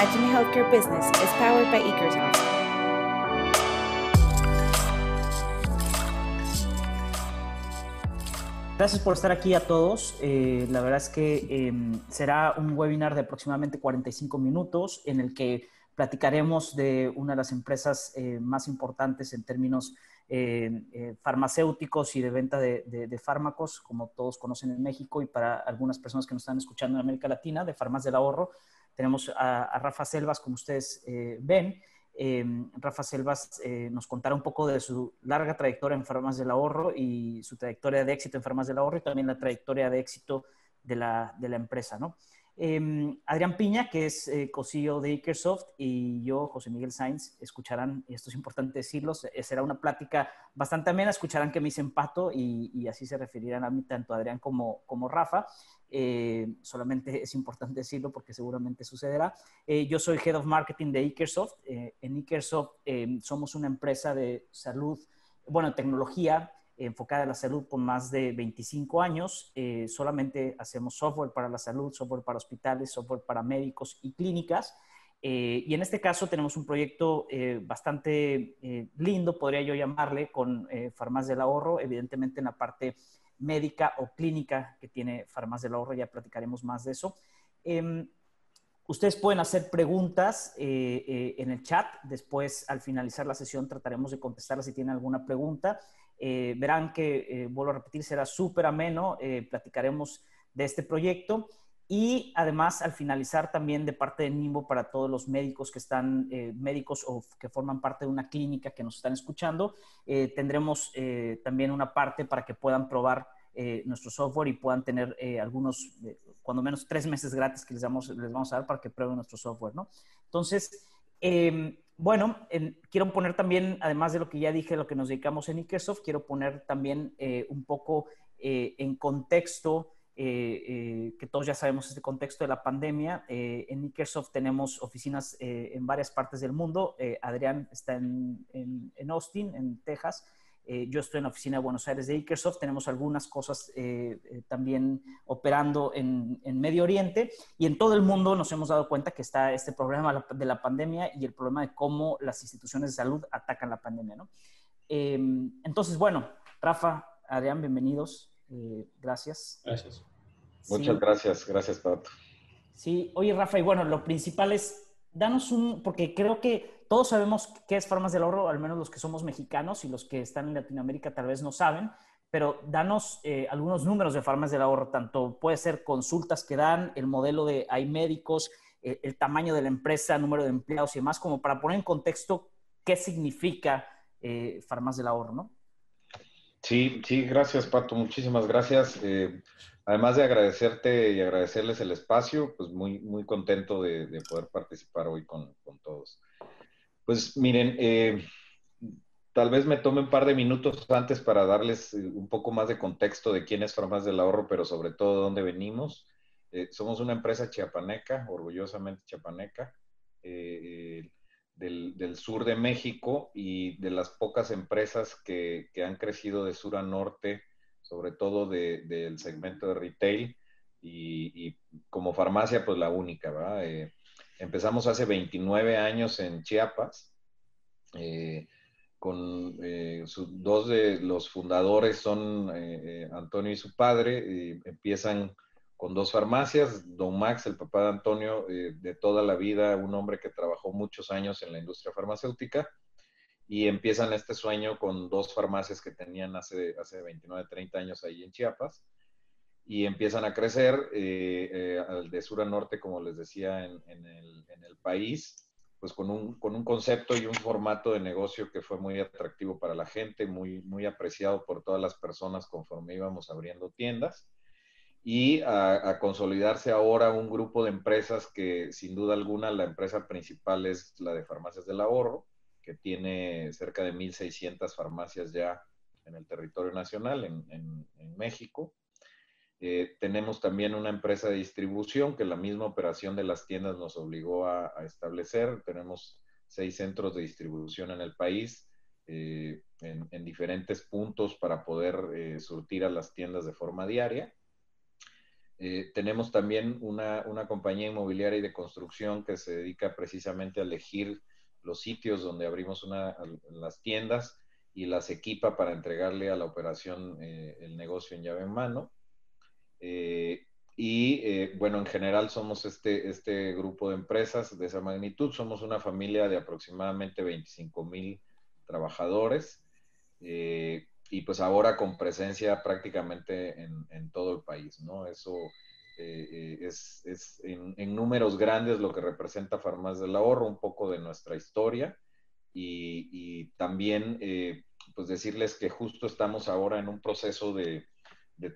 Reimagining Healthcare Business is powered by. Gracias por estar aquí a todos. Eh, la verdad es que eh, será un webinar de aproximadamente 45 minutos en el que platicaremos de una de las empresas eh, más importantes en términos eh, farmacéuticos y de venta de, de, de, fármacos, como todos conocen en México y para algunas personas que nos están escuchando en América Latina, de Farmas del Ahorro. Tenemos a, a Rafa Selvas, como ustedes ven. Eh, Rafa Selvas eh, nos contará un poco de su larga trayectoria en Farmas del Ahorro y su trayectoria de éxito en Farmas del Ahorro y también la trayectoria de éxito de la, de la empresa, ¿no? Eh, Adrián Piña, que es eh, co-CEO de Ikersoft, y yo, José Miguel Sainz, escucharán, y esto es importante decirlo, será una plática bastante amena, escucharán que me hice empato y, y así se referirán a mí tanto Adrián como, como Rafa. Eh, solamente es importante decirlo porque seguramente sucederá. Eh, yo soy Head of Marketing de Ikersoft. Eh, en Ikersoft somos una empresa de salud, bueno, tecnología enfocada en la salud con más de 25 años. solamente hacemos software para la salud, software para hospitales, software para médicos y clínicas. y en este caso tenemos un proyecto bastante lindo, podría yo llamarle, con Farmas del Ahorro, evidentemente en la parte médica o clínica que tiene Farmacia del Ahorro, ya platicaremos más de eso. Eh, ustedes pueden hacer preguntas eh, eh, en el chat, después al finalizar la sesión trataremos de contestarlas si tienen alguna pregunta. Eh, verán que, vuelvo a repetir, será súper ameno, platicaremos de este proyecto y además al finalizar también de parte de NIMBO para todos los médicos que están, médicos o que forman parte de una clínica que nos están escuchando, tendremos también una parte para que puedan probar eh, nuestro software y puedan tener eh, algunos, eh, cuando menos tres meses gratis que les, damos, les vamos a dar para que prueben nuestro software, ¿no? Entonces, em, bueno, quiero poner también, además de lo que ya dije, lo que nos dedicamos en Ikersoft, quiero poner también un poco en contexto, que todos ya sabemos este contexto de la pandemia. en Ikersoft tenemos oficinas en varias partes del mundo. Adrián está en, en, en Austin, en Texas. Eh, yo estoy en la oficina de Buenos Aires de Ikersoft. Tenemos algunas cosas eh, eh, también operando en, en, Medio Oriente y en todo el mundo nos hemos dado cuenta que está este problema de la pandemia y el problema de cómo las instituciones de salud atacan la pandemia. ¿no? Em, entonces, bueno, Rafa, Adrián, bienvenidos. Gracias. Gracias. Muchas sí. gracias. Gracias, Pato. Sí, oye, Rafa, y bueno, lo principal es, danos un, porque creo que todos sabemos qué es Farmas del Ahorro, al menos los que somos mexicanos y los que están en Latinoamérica tal vez no saben, pero danos eh, algunos números de Farmas del Ahorro, tanto puede ser consultas que dan, el modelo de hay médicos, eh, el tamaño de la empresa, número de empleados y demás, como para poner en contexto qué significa eh, Farmas del Ahorro, ¿no? Sí, sí, gracias Pato, muchísimas gracias. Eh, además de agradecerte y agradecerles el espacio, pues muy, muy contento de, de poder participar hoy con, con todos. Pues miren, eh, tal vez me tome un par de minutos antes para darles eh, un poco más de contexto de quién es Farmas del Ahorro, pero sobre todo de dónde venimos. Eh, somos una empresa chiapaneca, orgullosamente chiapaneca, eh, del, sur de México y de las pocas empresas que, que han crecido de sur a norte, sobre todo de, del segmento de retail y, y, como farmacia, pues la única, ¿verdad? Eh, Empezamos hace 29 años en Chiapas. Eh, con eh, dos de los fundadores son Antonio y su padre. empiezan con dos farmacias. Don Max, el papá de Antonio, de toda la vida, un hombre que trabajó muchos años en la industria farmacéutica. Y empiezan este sueño con dos farmacias que tenían hace, hace 29, 30 años ahí en Chiapas y empiezan a crecer eh, eh, de sur a norte, como les decía, en, el, país, pues con un, con un, concepto y un formato de negocio que fue muy atractivo para la gente, muy apreciado por todas las personas conforme íbamos abriendo tiendas. Y a, consolidarse ahora un grupo de empresas que sin duda alguna la empresa principal es la de Farmacias del Ahorro, que tiene cerca de 1.600 farmacias ya en el territorio nacional, en, México eh, tenemos también una empresa de distribución que la misma operación de las tiendas nos obligó a, establecer. Tenemos seis centros de distribución en el país, eh, en, en, diferentes puntos para poder eh, surtir a las tiendas de forma diaria. Eh, tenemos también una, una, compañía inmobiliaria y de construcción que se dedica precisamente a elegir los sitios donde abrimos una, las tiendas y las equipa para entregarle a la operación eh, el negocio en llave en mano. Eh, y eh, bueno, en general somos este, este grupo de empresas de esa magnitud. Somos una familia de aproximadamente 25 mil trabajadores y pues ahora con presencia prácticamente en, en todo el país, ¿no? Eso es, es en, en, números grandes lo que representa Farmacias del Ahorro, un poco de nuestra historia y, también eh, pues decirles que justo estamos ahora en un proceso de,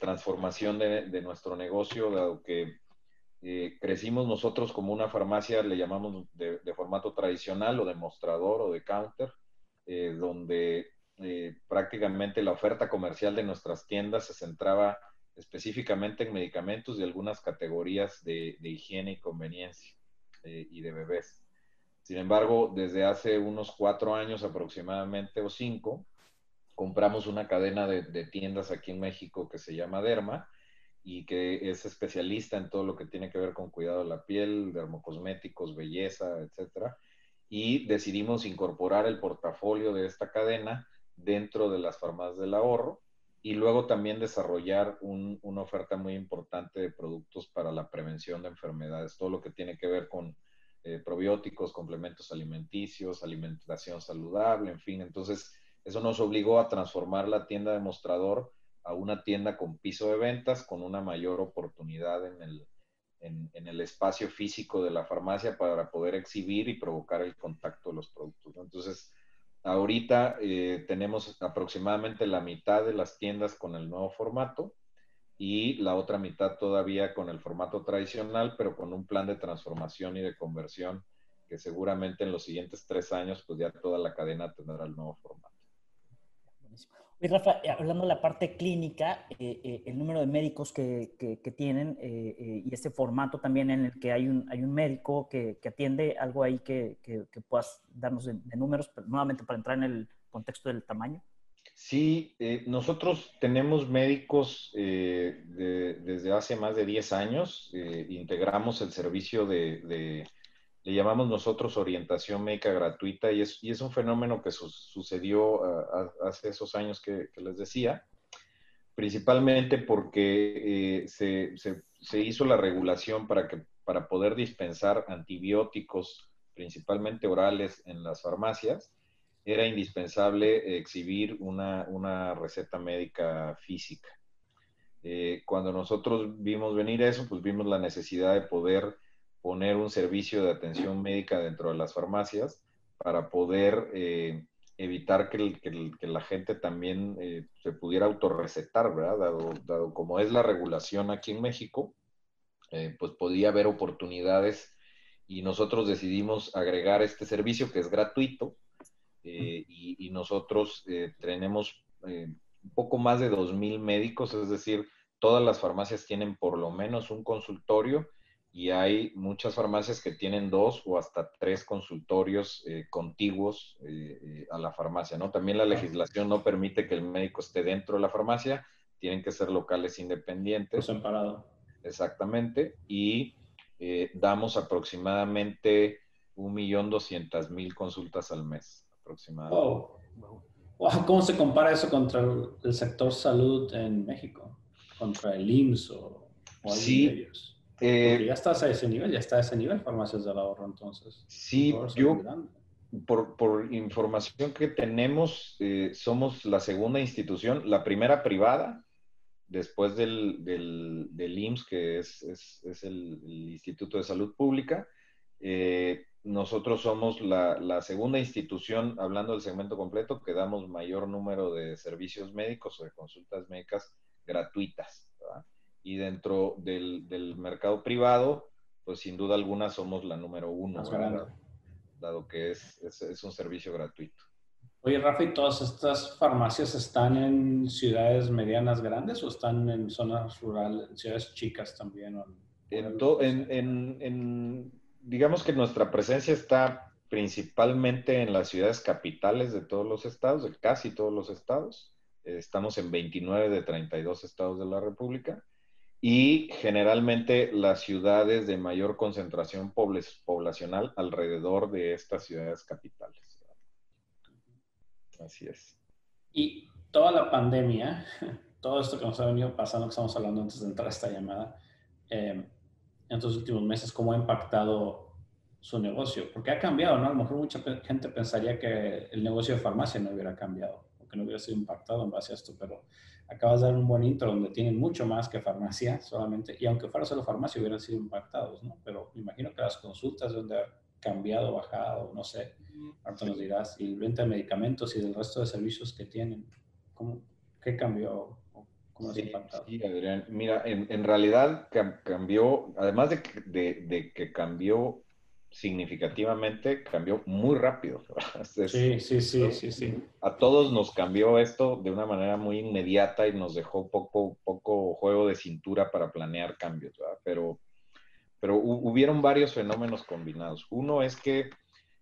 transformación de, nuestro negocio, dado que eh, crecimos nosotros como una farmacia, le llamamos de, formato tradicional o de mostrador o de counter, eh, prácticamente la oferta comercial de nuestras tiendas se centraba específicamente en medicamentos y algunas categorías de, higiene y conveniencia y de bebés. Sin embargo, desde hace unos cuatro años aproximadamente o cinco, compramos una cadena de, tiendas aquí en México que se llama Derma y que es especialista en todo lo que tiene que ver con cuidado de la piel, dermocosméticos, belleza, etcétera. Y decidimos incorporar el portafolio de esta cadena dentro de las farmacias del ahorro y luego también desarrollar una oferta muy importante de productos para la prevención de enfermedades, todo lo que tiene que ver con eh, probióticos, complementos alimenticios, alimentación saludable, en fin. Entonces, eso nos obligó a transformar la tienda de mostrador a una tienda con piso de ventas, con una mayor oportunidad en el, en, el espacio físico de la farmacia para poder exhibir y provocar el contacto de los productos. Entonces, ahorita eh, tenemos aproximadamente la mitad de las tiendas con el nuevo formato y la otra mitad todavía con el formato tradicional, pero con un plan de transformación y de conversión que seguramente en los siguientes tres años, pues ya toda la cadena tendrá el nuevo formato. Rafa, eh, hablando de la parte clínica, eh, eh, el número de médicos que, que, tienen y este formato también en el que hay un, hay un médico que, que atiende, algo ahí que, puedas darnos de, números, nuevamente para entrar en el contexto del tamaño. Sí, nosotros tenemos médicos desde hace más de 10 años. Integramos el servicio de, le llamamos nosotros orientación médica gratuita y es, y es un fenómeno que sucedió hace esos años que, les decía, principalmente porque se, se, hizo la regulación para, que, para poder dispensar antibióticos, principalmente orales, en las farmacias era indispensable exhibir una, receta médica física. Eh, cuando nosotros vimos venir eso, pues vimos la necesidad de poder poner un servicio de atención médica dentro de las farmacias para poder eh, evitar que, la gente también eh, se pudiera autorrecetar, ¿verdad? Dado, dado, como es la regulación aquí en México, pues podía haber oportunidades y nosotros decidimos agregar este servicio que es gratuito, eh, y, nosotros eh, tenemos eh, un poco más de 2.000 médicos, es decir, todas las farmacias tienen por lo menos un consultorio y hay muchas farmacias que tienen dos o hasta tres consultorios contiguos a la farmacia, ¿no? También la legislación no permite que el médico esté dentro de la farmacia, tienen que ser locales independientes. separado. Exactamente, y damos aproximadamente 1.200.000 consultas al mes aproximadamente. ¿Cómo se compara eso contra el, sector salud en México? ¿Contra el IMSS o, o sí, de ellos? Eh, ya estás a ese nivel, ya está a ese nivel farmacias del ahorro entonces. Sí, yo, por, por, información que tenemos, eh, somos la segunda institución, la primera privada, después del, del, del IMSS, que es, es, es el, el, Instituto de Salud Pública. Eh, nosotros somos la, segunda institución, hablando del segmento completo, que damos mayor número de servicios médicos o de consultas médicas gratuitas. Y dentro del, mercado privado, pues sin duda alguna somos la número uno, dado que es, es, un servicio gratuito. Oye, Rafa, ¿y todas estas farmacias están en ciudades medianas grandes o están en zonas rurales, en ciudades chicas también? en, en, en digamos que nuestra presencia está principalmente en las ciudades capitales de todos los estados, de casi todos los estados. estamos en 29 de 32 estados de la República. Y generalmente las ciudades de mayor concentración poblacional alrededor de estas ciudades capitales. Así es. Y toda la pandemia, todo esto que nos ha venido pasando, que estamos hablando antes de entrar a esta llamada, eh, en estos últimos meses, ¿cómo ha impactado su negocio? Porque ha cambiado, ¿no? A lo mejor mucha gente pensaría que el negocio de farmacia no hubiera cambiado, que no hubiera sido impactado en base a esto, pero acabas de dar un buen intro donde tienen mucho más que farmacia solamente, y aunque fuera solo farmacia hubieran sido impactados, ¿no? Pero me imagino que las consultas donde ha cambiado, bajado, no sé, ahorita nos dirás, y venta de medicamentos y del resto de servicios que tienen, ¿cómo, ¿qué cambió? ¿Cómo sí, impactado? Sí, Adrián, mira, en, en realidad cambió, además de de, de que cambió significativamente, cambió muy rápido. sí, sí, sí, sí, sí. A todos nos cambió esto de una manera muy inmediata y nos dejó poco, poco juego de cintura para planear cambios, ¿verdad? Pero, pero hubieron varios fenómenos combinados. Uno es que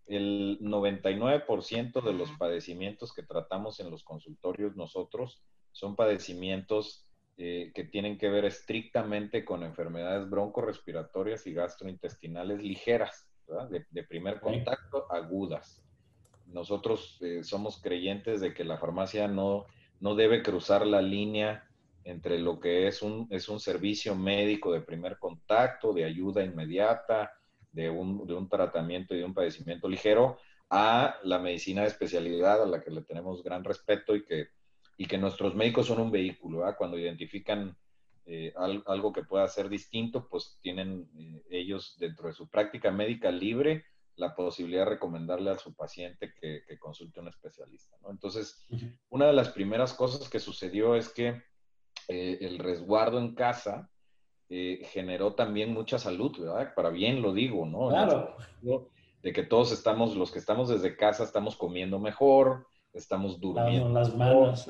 el 99% de los padecimientos que tratamos en los consultorios nosotros son padecimientos eh, que tienen que ver estrictamente con enfermedades broncorespiratorias y gastrointestinales ligeras de, primer contacto, agudas. Nosotros eh, somos creyentes de que la farmacia no, no debe cruzar la línea entre lo que es un, es un servicio médico de primer contacto, de ayuda inmediata, de un, de un tratamiento y de un padecimiento ligero, a la medicina de especialidad a la que le tenemos gran respeto y que, y que nuestros médicos son un vehículo. Cuando identifican eh, algo que pueda ser distinto, pues tienen eh, ellos dentro de su práctica médica libre la posibilidad de recomendarle a su paciente que, consulte a un especialista. Entonces, una de las primeras cosas que sucedió es que eh, el resguardo en casa generó también mucha salud, ¿verdad? Para bien lo digo, ¿no? Claro. De que todos estamos, los que estamos desde casa, estamos comiendo mejor, estamos durmiendo. las manos.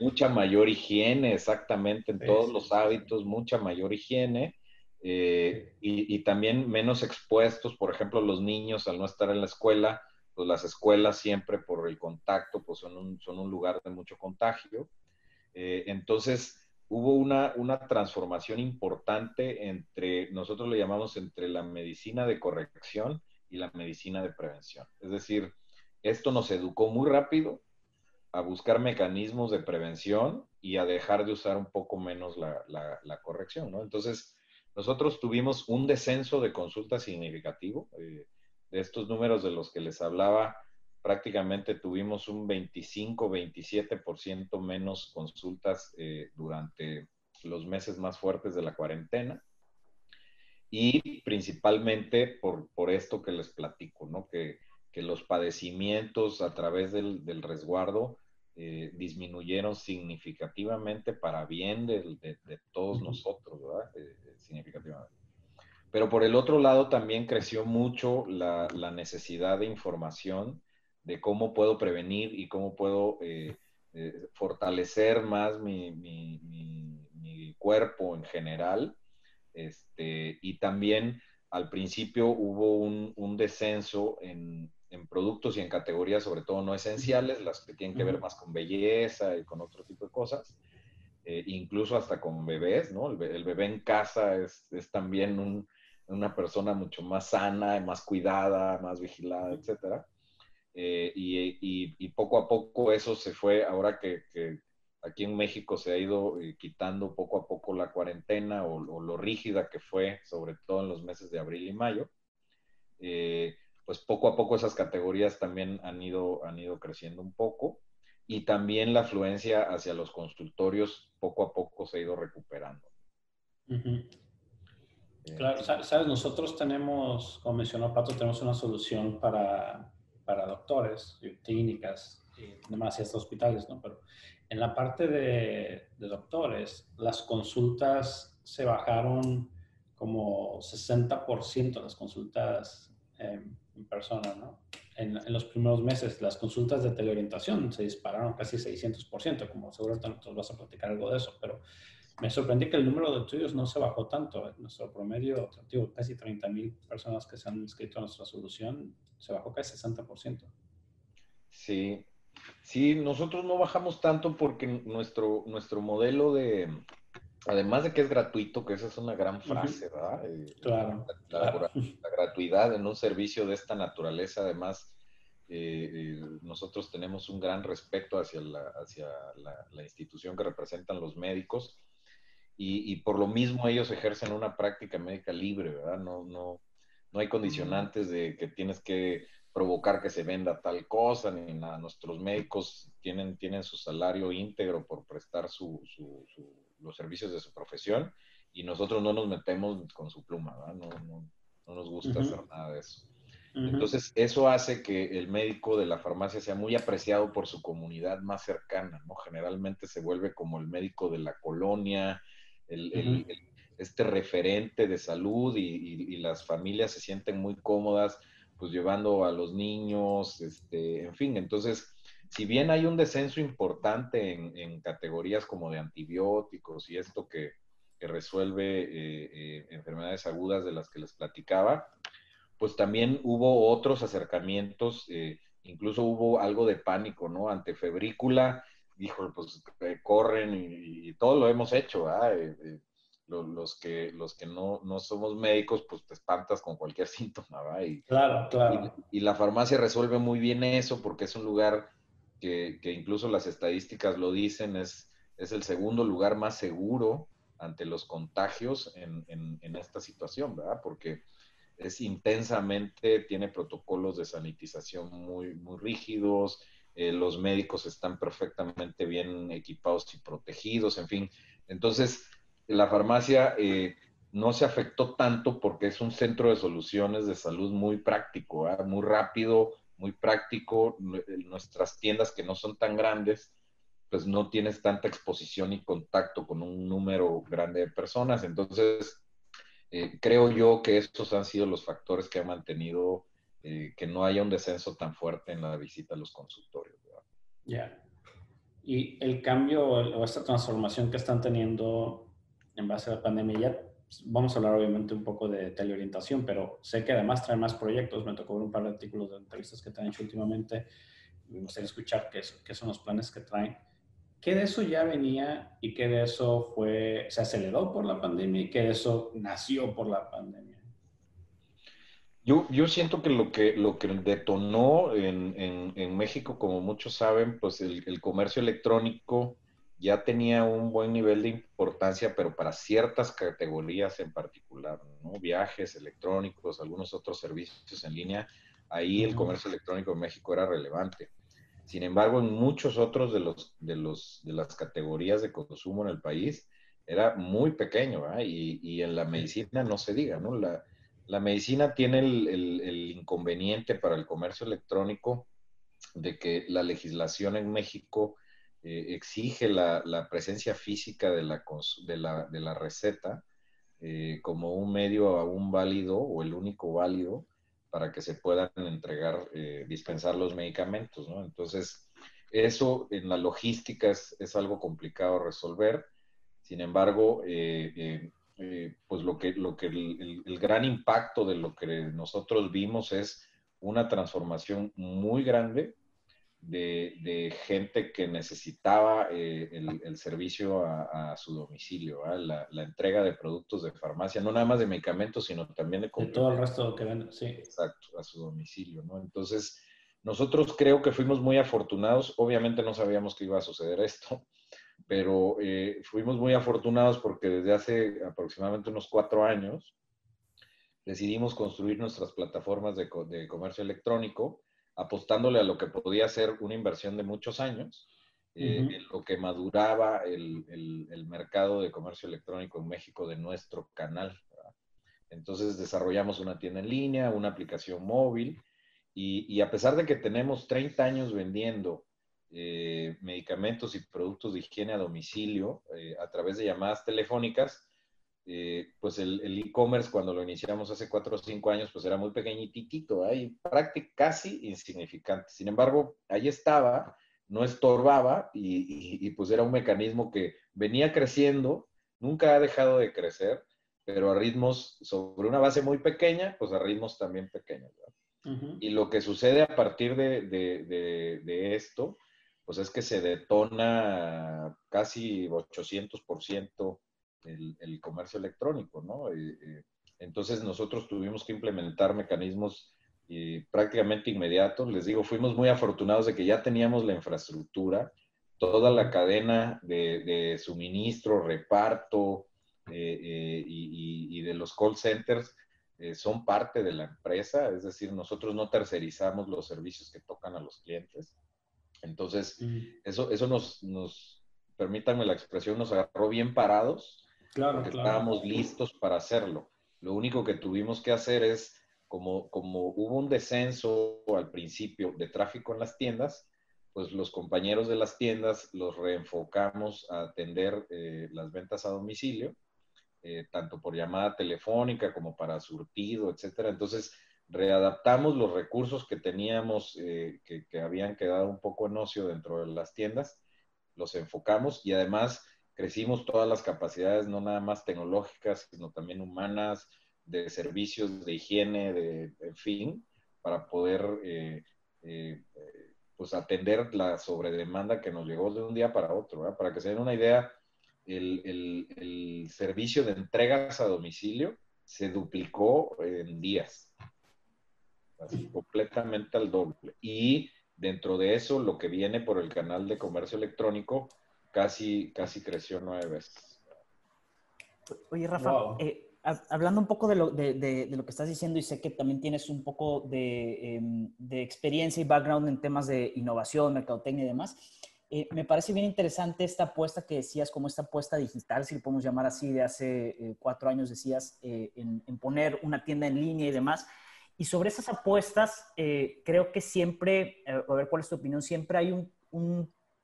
mucha mayor higiene, exactamente, en todos los hábitos, mucha mayor higiene. Eh, y, también menos expuestos, por ejemplo, los niños al no estar en la escuela, pues las escuelas siempre por el contacto, pues son un, son un lugar de mucho contagio. Eh, entonces, hubo una, una transformación importante entre, nosotros le llamamos entre la medicina de corrección y la medicina de prevención. Es decir, esto nos educó muy rápido a buscar mecanismos de prevención y a dejar de usar un poco menos la, corrección, ¿no? Entonces, nosotros tuvimos un descenso de consultas significativo. Eh, de estos números de los que les hablaba, prácticamente tuvimos un 25-27% menos consultas eh, durante los meses más fuertes de la cuarentena. Y principalmente por, por esto que les platico, ¿no? Que que los padecimientos a través del, resguardo eh, disminuyeron significativamente para bien de, todos nosotros, ¿verdad? Eh, eh, significativamente. Pero por el otro lado también creció mucho la, necesidad de información de cómo puedo prevenir y cómo puedo fortalecer más mi, cuerpo en general. Este, y también al principio hubo un, un descenso en, en productos y en categorías, sobre todo no esenciales, las que tienen que ver más con belleza y con otro tipo de cosas, eh, incluso hasta con bebés, ¿no? El, bebé en casa es, es también una persona mucho más sana, más cuidada, más vigilada, etcétera. Eh, y, y, poco a poco eso se fue, ahora que, que aquí en México se ha ido eh, quitando poco a poco la cuarentena o, o, lo rígida que fue, sobre todo en los meses de abril y mayo. Eh, pues poco a poco esas categorías también han ido, han ido creciendo un poco y también la afluencia hacia los consultorios poco a poco se ha ido recuperando. Eh, claro, sabes, nosotros tenemos, como mencionó Pato, tenemos una solución para, para doctores, y clínicas, y demás, y hasta hospitales, ¿no? Pero en la parte de, de doctores, las consultas se bajaron como 60% las consultas eh, en persona, ¿no? En, los primeros meses las consultas de teleorientación se dispararon casi 600%, como seguramente nosotros vas a platicar algo de eso, pero me sorprendí que el número de estudios no se bajó tanto. Nuestro promedio, digo, casi 30 mil personas que se han inscrito a nuestra solución, se bajó casi 60%. Sí, sí, nosotros no bajamos tanto porque nuestro, nuestro modelo de, además de que es gratuito, que esa es una gran frase, ¿verdad? Eh, claro. La, gratuidad en un servicio de esta naturaleza, además, eh, eh, nosotros tenemos un gran respeto hacia, la, hacia la, institución que representan los médicos y, por lo mismo ellos ejercen una práctica médica libre, ¿verdad? No, no, no hay condicionantes de que tienes que provocar que se venda tal cosa, ni nada. Nuestros médicos tienen, tienen su salario íntegro por prestar su los servicios de su profesión y nosotros no nos metemos con su pluma, No, no, no, nos gusta hacer nada de eso. Entonces, eso hace que el médico de la farmacia sea muy apreciado por su comunidad más cercana, ¿no? Generalmente se vuelve como el médico de la colonia, el, este referente de salud y, las familias se sienten muy cómodas, pues llevando a los niños, este, en fin, entonces si bien hay un descenso importante en, categorías como de antibióticos y esto que, resuelve eh, eh, enfermedades agudas de las que les platicaba, pues también hubo otros acercamientos, eh, incluso hubo algo de pánico, ¿no? Ante febrícula, dijo, pues corren y, todo lo hemos hecho, Los, que, los que no, somos médicos, pues te espantas con cualquier síntoma, ¿va? claro, claro. y, la farmacia resuelve muy bien eso porque es un lugar que, incluso las estadísticas lo dicen, es, es el segundo lugar más seguro ante los contagios en, en, esta situación, ¿verdad? Porque es intensamente, tiene protocolos de sanitización muy, muy rígidos, eh, los médicos están perfectamente bien equipados y protegidos, en fin. Entonces, la farmacia eh, no se afectó tanto porque es un centro de soluciones de salud muy práctico, muy rápido, muy práctico. Nuestras tiendas que no son tan grandes, pues no tienes tanta exposición y contacto con un número grande de personas. Entonces, eh, creo yo que estos han sido los factores que han mantenido eh, que no haya un descenso tan fuerte en la visita a los consultorios. Ya. Y el cambio o esta transformación que están teniendo en base a la pandemia, ya vamos a hablar obviamente un poco de teleorientación, pero sé que además traen más proyectos. Me tocó ver un par de artículos de entrevistas que te han hecho últimamente. Me gustaría escuchar qué, qué son los planes que traen. ¿Qué de eso ya venía y qué de eso fue, se aceleró por la pandemia y qué de eso nació por la pandemia? Yo, yo siento que lo que, lo que detonó en, en, en México, como muchos saben, pues el, el comercio electrónico ya tenía un buen nivel de importancia, pero para ciertas categorías en particular, ¿no? Viajes electrónicos, algunos otros servicios en línea, ahí el comercio electrónico en México era relevante. Sin embargo, en muchos otros de, los, de, los, de las categorías de consumo en el país era muy pequeño, y, y, en la medicina no se diga, ¿no? La, la medicina tiene el, el, el inconveniente para el comercio electrónico de que la legislación en México eh, exige la, presencia física de la, receta eh, como un medio aún válido o el único válido para que se puedan entregar, eh, dispensar los medicamentos. Entonces, eso en la logística es, algo complicado resolver. Sin embargo, pues lo que, lo que el, gran impacto de lo que nosotros vimos es una transformación muy grande de, gente que necesitaba eh, el, servicio a, su domicilio, la, entrega de productos de farmacia, no nada más de medicamentos, sino también de... De todo el resto que venden, sí. Exacto, a su domicilio, ¿no? Entonces, nosotros creo que fuimos muy afortunados, obviamente no sabíamos que iba a suceder esto, pero eh, fuimos muy afortunados porque desde hace aproximadamente unos cuatro años decidimos construir nuestras plataformas de, de comercio electrónico, apostándole a lo que podía ser una inversión de muchos años, eh, lo que maduraba el, el, mercado de comercio electrónico en México de nuestro canal. Entonces desarrollamos una tienda en línea, una aplicación móvil, y, y a pesar de que tenemos 30 años vendiendo eh, medicamentos y productos de higiene a domicilio eh, a través de llamadas telefónicas, eh, pues el e-commerce cuando lo iniciamos hace cuatro o cinco años, pues era muy pequeñitito, ahí prácticamente casi insignificante. Sin embargo, ahí estaba, no estorbaba y, pues era un mecanismo que venía creciendo, nunca ha dejado de crecer, pero a ritmos sobre una base muy pequeña, pues a ritmos también pequeños. Y lo que sucede a partir de, de, de esto, pues es que se detona casi 800% el, comercio electrónico, ¿no? entonces nosotros tuvimos que implementar mecanismos prácticamente inmediatos. Les digo, fuimos muy afortunados de que ya teníamos la infraestructura, toda la cadena de, suministro, reparto y, y, de los call centers eh, son parte de la empresa, es decir, nosotros no tercerizamos los servicios que tocan a los clientes. Entonces, eso, eso nos, nos, permítanme la expresión, nos agarró bien parados, claro, porque estábamos listos para hacerlo. Lo único que tuvimos que hacer es, como, como hubo un descenso al principio de tráfico en las tiendas, pues los compañeros de las tiendas los reenfocamos a atender eh, las ventas a domicilio eh, tanto por llamada telefónica como para surtido, etcétera. Entonces, readaptamos los recursos que teníamos, eh, que, habían quedado un poco en ocio dentro de las tiendas, los enfocamos y además crecimos todas las capacidades, no nada más tecnológicas, sino también humanas, de servicios, de higiene, de, en fin, para poder eh, pues atender la sobredemanda que nos llegó de un día para otro. Para que se den una idea, el, servicio de entregas a domicilio se duplicó en días, así completamente al doble. Y dentro de eso, lo que viene por el canal de comercio electrónico casi, casi creció nueve veces. Oye, Rafa, eh, hablando un poco de lo, de, lo, que estás diciendo y sé que también tienes un poco de, em, de experiencia y background en temas de innovación, mercadotecnia y demás, eh, me parece bien interesante esta apuesta que decías, como esta apuesta digital, si lo podemos llamar así, de hace eh, cuatro años decías, eh, en, poner una tienda en línea y demás. Y sobre esas apuestas, creo que siempre, a ver cuál es tu opinión, siempre hay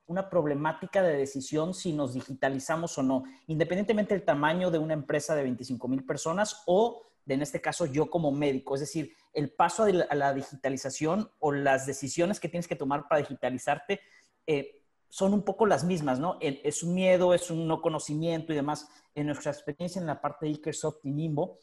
una problemática de decisión si nos digitalizamos o no, independientemente del tamaño de una empresa de 25 mil personas o de, en este caso, yo como médico. Es decir, el paso a la digitalización o las decisiones que tienes que tomar para digitalizarte son un poco las mismas, ¿no? Es un miedo, es un no conocimiento y demás. En nuestra experiencia en la parte de Ikersoft y Nimbo,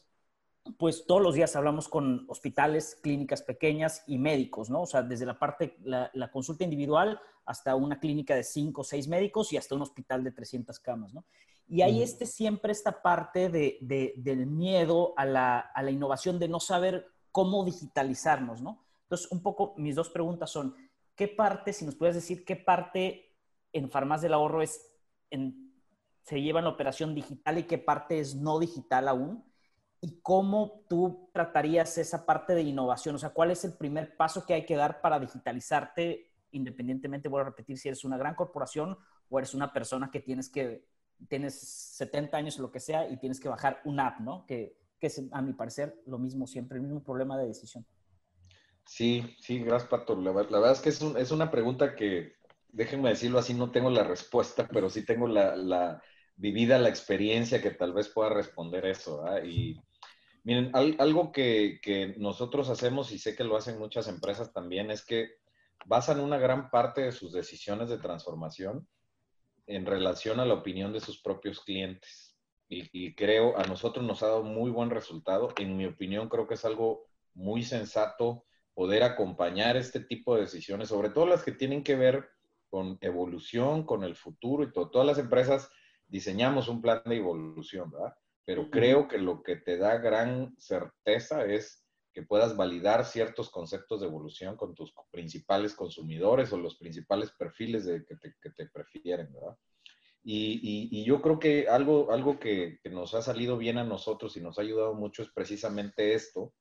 pues todos los días hablamos con hospitales, clínicas pequeñas y médicos, ¿no? O sea, desde la parte, la, consulta individual hasta una clínica de cinco o seis médicos y hasta un hospital de 300 camas, ¿no? Y hay este, siempre esta parte de, del miedo a la, a la innovación, de no saber cómo digitalizarnos, ¿no? Entonces, un poco mis dos preguntas son, ¿qué parte, si nos puedes decir, qué parte en Farmacia del Ahorro es se lleva en la operación digital y qué parte es no digital aún? ¿Y cómo tú tratarías esa parte de innovación? O sea, ¿cuál es el primer paso que hay que dar para digitalizarte independientemente, voy a repetir, si eres una gran corporación o eres una persona que tienes que, tienes 70 años o lo que sea y tienes que bajar una app, ¿no? Que, que es, a mi parecer, lo mismo siempre, el mismo problema de decisión. Sí, sí, gracias, Pato. La, verdad es que es, es, una pregunta que déjenme decirlo así, no tengo la respuesta, pero sí tengo la, vivida, la experiencia que tal vez pueda responder eso. Y miren, algo que, nosotros hacemos, y sé que lo hacen muchas empresas también, es que basan una gran parte de sus decisiones de transformación en relación a la opinión de sus propios clientes. Y, y creo, a nosotros nos ha dado muy buen resultado. En mi opinión, creo que es algo muy sensato poder acompañar este tipo de decisiones, sobre todo las que tienen que ver con evolución, con el futuro y todo. Todas las empresas diseñamos un plan de evolución, ¿verdad? Pero creo que lo que te da gran certeza es que puedas validar ciertos conceptos de evolución con tus principales consumidores o los principales perfiles de, que, te, prefieren, ¿verdad? Y, yo creo que algo, algo que, nos ha salido bien a nosotros y nos ha ayudado mucho es precisamente esto.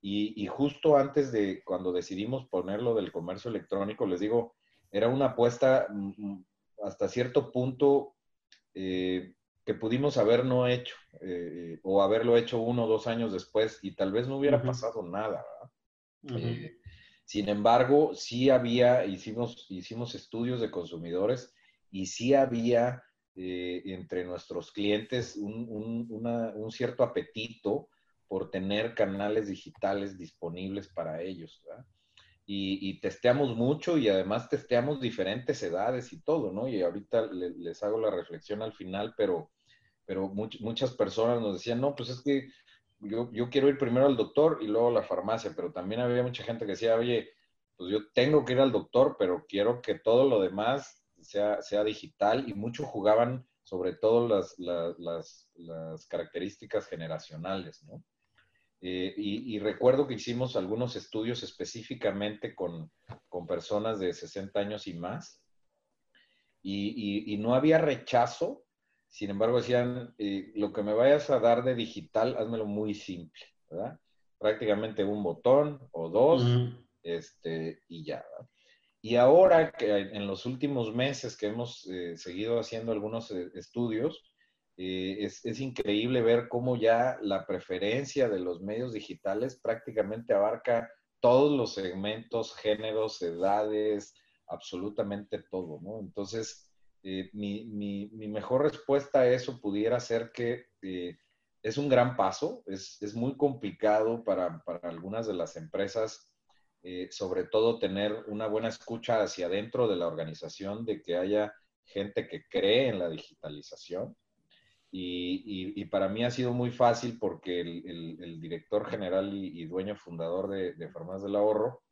Y, y justo antes de cuando decidimos ponerlo del comercio electrónico, les digo, era una apuesta mm, mm, hasta cierto punto eh, que pudimos haber no hecho eh, o haberlo hecho uno o dos años después y tal vez no hubiera pasado nada. Eh, sin embargo, sí había, hicimos, hicimos estudios de consumidores y sí había entre nuestros clientes un, un, cierto apetito por tener canales digitales disponibles para ellos. ¿verdad? y, testeamos mucho y además testeamos diferentes edades y todo, ¿no? Y ahorita les hago la reflexión al final, pero, pero muchas personas nos decían, no, pues es que yo, yo, quiero ir primero al doctor y luego a la farmacia, pero también había mucha gente que decía, oye, pues yo tengo que ir al doctor, pero quiero que todo lo demás sea, sea digital y muchos jugaban sobre todo las, las, las, características generacionales, ¿no? Eh, y, recuerdo que hicimos algunos estudios específicamente con, con personas de 60 años y más, y, y, no había rechazo, sin embargo decían, eh, lo que me vayas a dar de digital, házmelo muy simple, ¿verdad? Prácticamente un botón o dos, este, y ya, ¿verdad? Y ahora que en los últimos meses que hemos eh, seguido haciendo algunos eh, estudios, eh, es, increíble ver cómo ya la preferencia de los medios digitales prácticamente abarca todos los segmentos, géneros, edades, absolutamente todo, ¿no? Entonces, mi, mi, mejor respuesta a eso pudiera ser que es un gran paso, es, es muy complicado para, para algunas de las empresas eh, sobre todo tener una buena escucha hacia adentro de la organización, de que haya gente que cree en la digitalización. Y, para mí ha sido muy fácil porque el, director general y, dueño fundador de, de del Ahorro,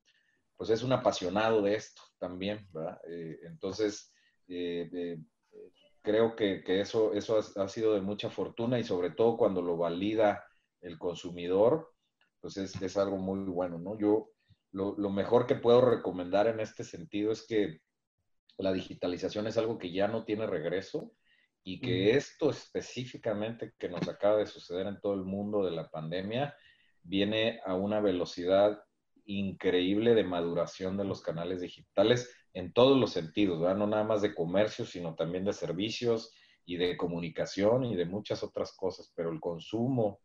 pues es un apasionado de esto también, ¿verdad? Eh, entonces, eh, creo que, eso, eso ha, sido de mucha fortuna y sobre todo cuando lo valida el consumidor, pues es, es algo muy bueno, ¿no? Yo, lo, mejor que puedo recomendar en este sentido es que la digitalización es algo que ya no tiene regreso y que esto específicamente que nos acaba de suceder en todo el mundo de la pandemia viene a una velocidad increíble de maduración de los canales digitales en todos los sentidos, no nada más de comercio, sino también de servicios y de comunicación y de muchas otras cosas, pero el consumo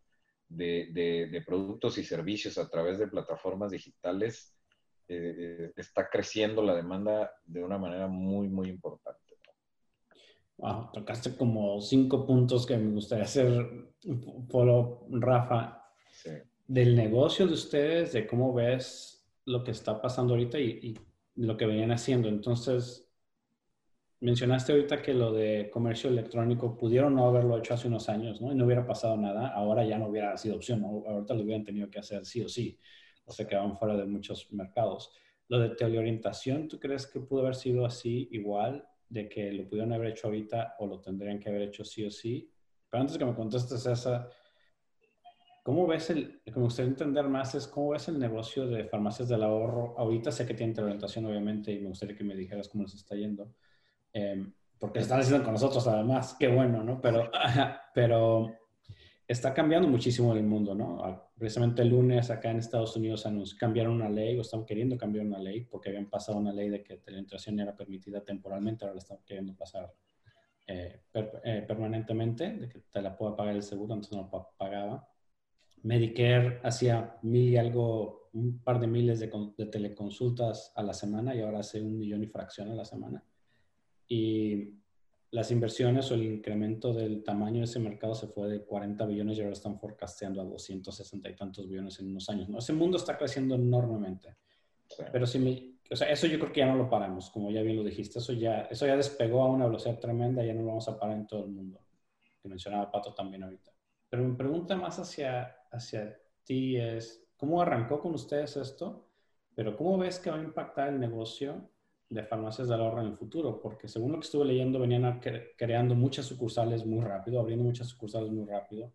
de, productos y servicios a través de plataformas digitales, eh, eh, está creciendo la demanda de una manera muy, muy importante. Wow, tocaste como cinco puntos que me gustaría hacer follow, Rafa. Del negocio de ustedes, de cómo ves lo que está pasando ahorita y, y lo que venían haciendo. Entonces, mencionaste ahorita que lo de comercio electrónico pudieron no haberlo hecho hace unos años, ¿no? Y no hubiera pasado nada, ahora ya no hubiera sido opción, ¿no? Ahorita lo hubieran tenido que hacer sí o sí, o se quedaban fuera de muchos mercados. Lo de teleorientación, ¿tú crees que pudo haber sido así igual, de que lo pudieron haber hecho ahorita o lo tendrían que haber hecho sí o sí? Pero antes que me contestes esa, ¿cómo ves el, lo que entender más es cómo ves el negocio de farmacias del ahorro? Ahorita sé que tiene teleorientación, obviamente, y me gustaría que me dijeras cómo les está yendo Em, porque están haciendo con nosotros además, qué bueno, ¿no? Pero, pero está cambiando muchísimo el mundo, ¿no? Ah, precisamente el lunes acá en Estados Unidos cambiaron una ley o están queriendo cambiar una ley porque habían pasado una ley de que telenutrición era permitida temporalmente, ahora la están queriendo pasar eh, eh, permanentemente, de que te la pueda pagar el seguro, antes no la pagaba. Medicare hacía mil y algo, un par de miles de, de teleconsultas a la semana y ahora hace un millón y fracción a la semana y las inversiones o el incremento del tamaño de ese mercado se fue de 40 billones y ahora están forecasteando a 260 y tantos billones en unos años. ¿no? Ese mundo está creciendo enormemente. Pero si me, o sea, eso yo creo que ya no lo paramos, como ya bien lo dijiste, eso ya, eso ya despegó a una velocidad tremenda, ya no lo vamos a parar en todo el mundo, que mencionaba Pato también ahorita. Pero mi pregunta más hacia, hacia ti es, ¿cómo arrancó con ustedes esto? Pero ¿cómo ves que va a impactar el negocio de farmacias del ahorro en el futuro, porque según lo que estuve leyendo, venían creando muchas sucursales muy rápido, abriendo muchas sucursales muy rápido.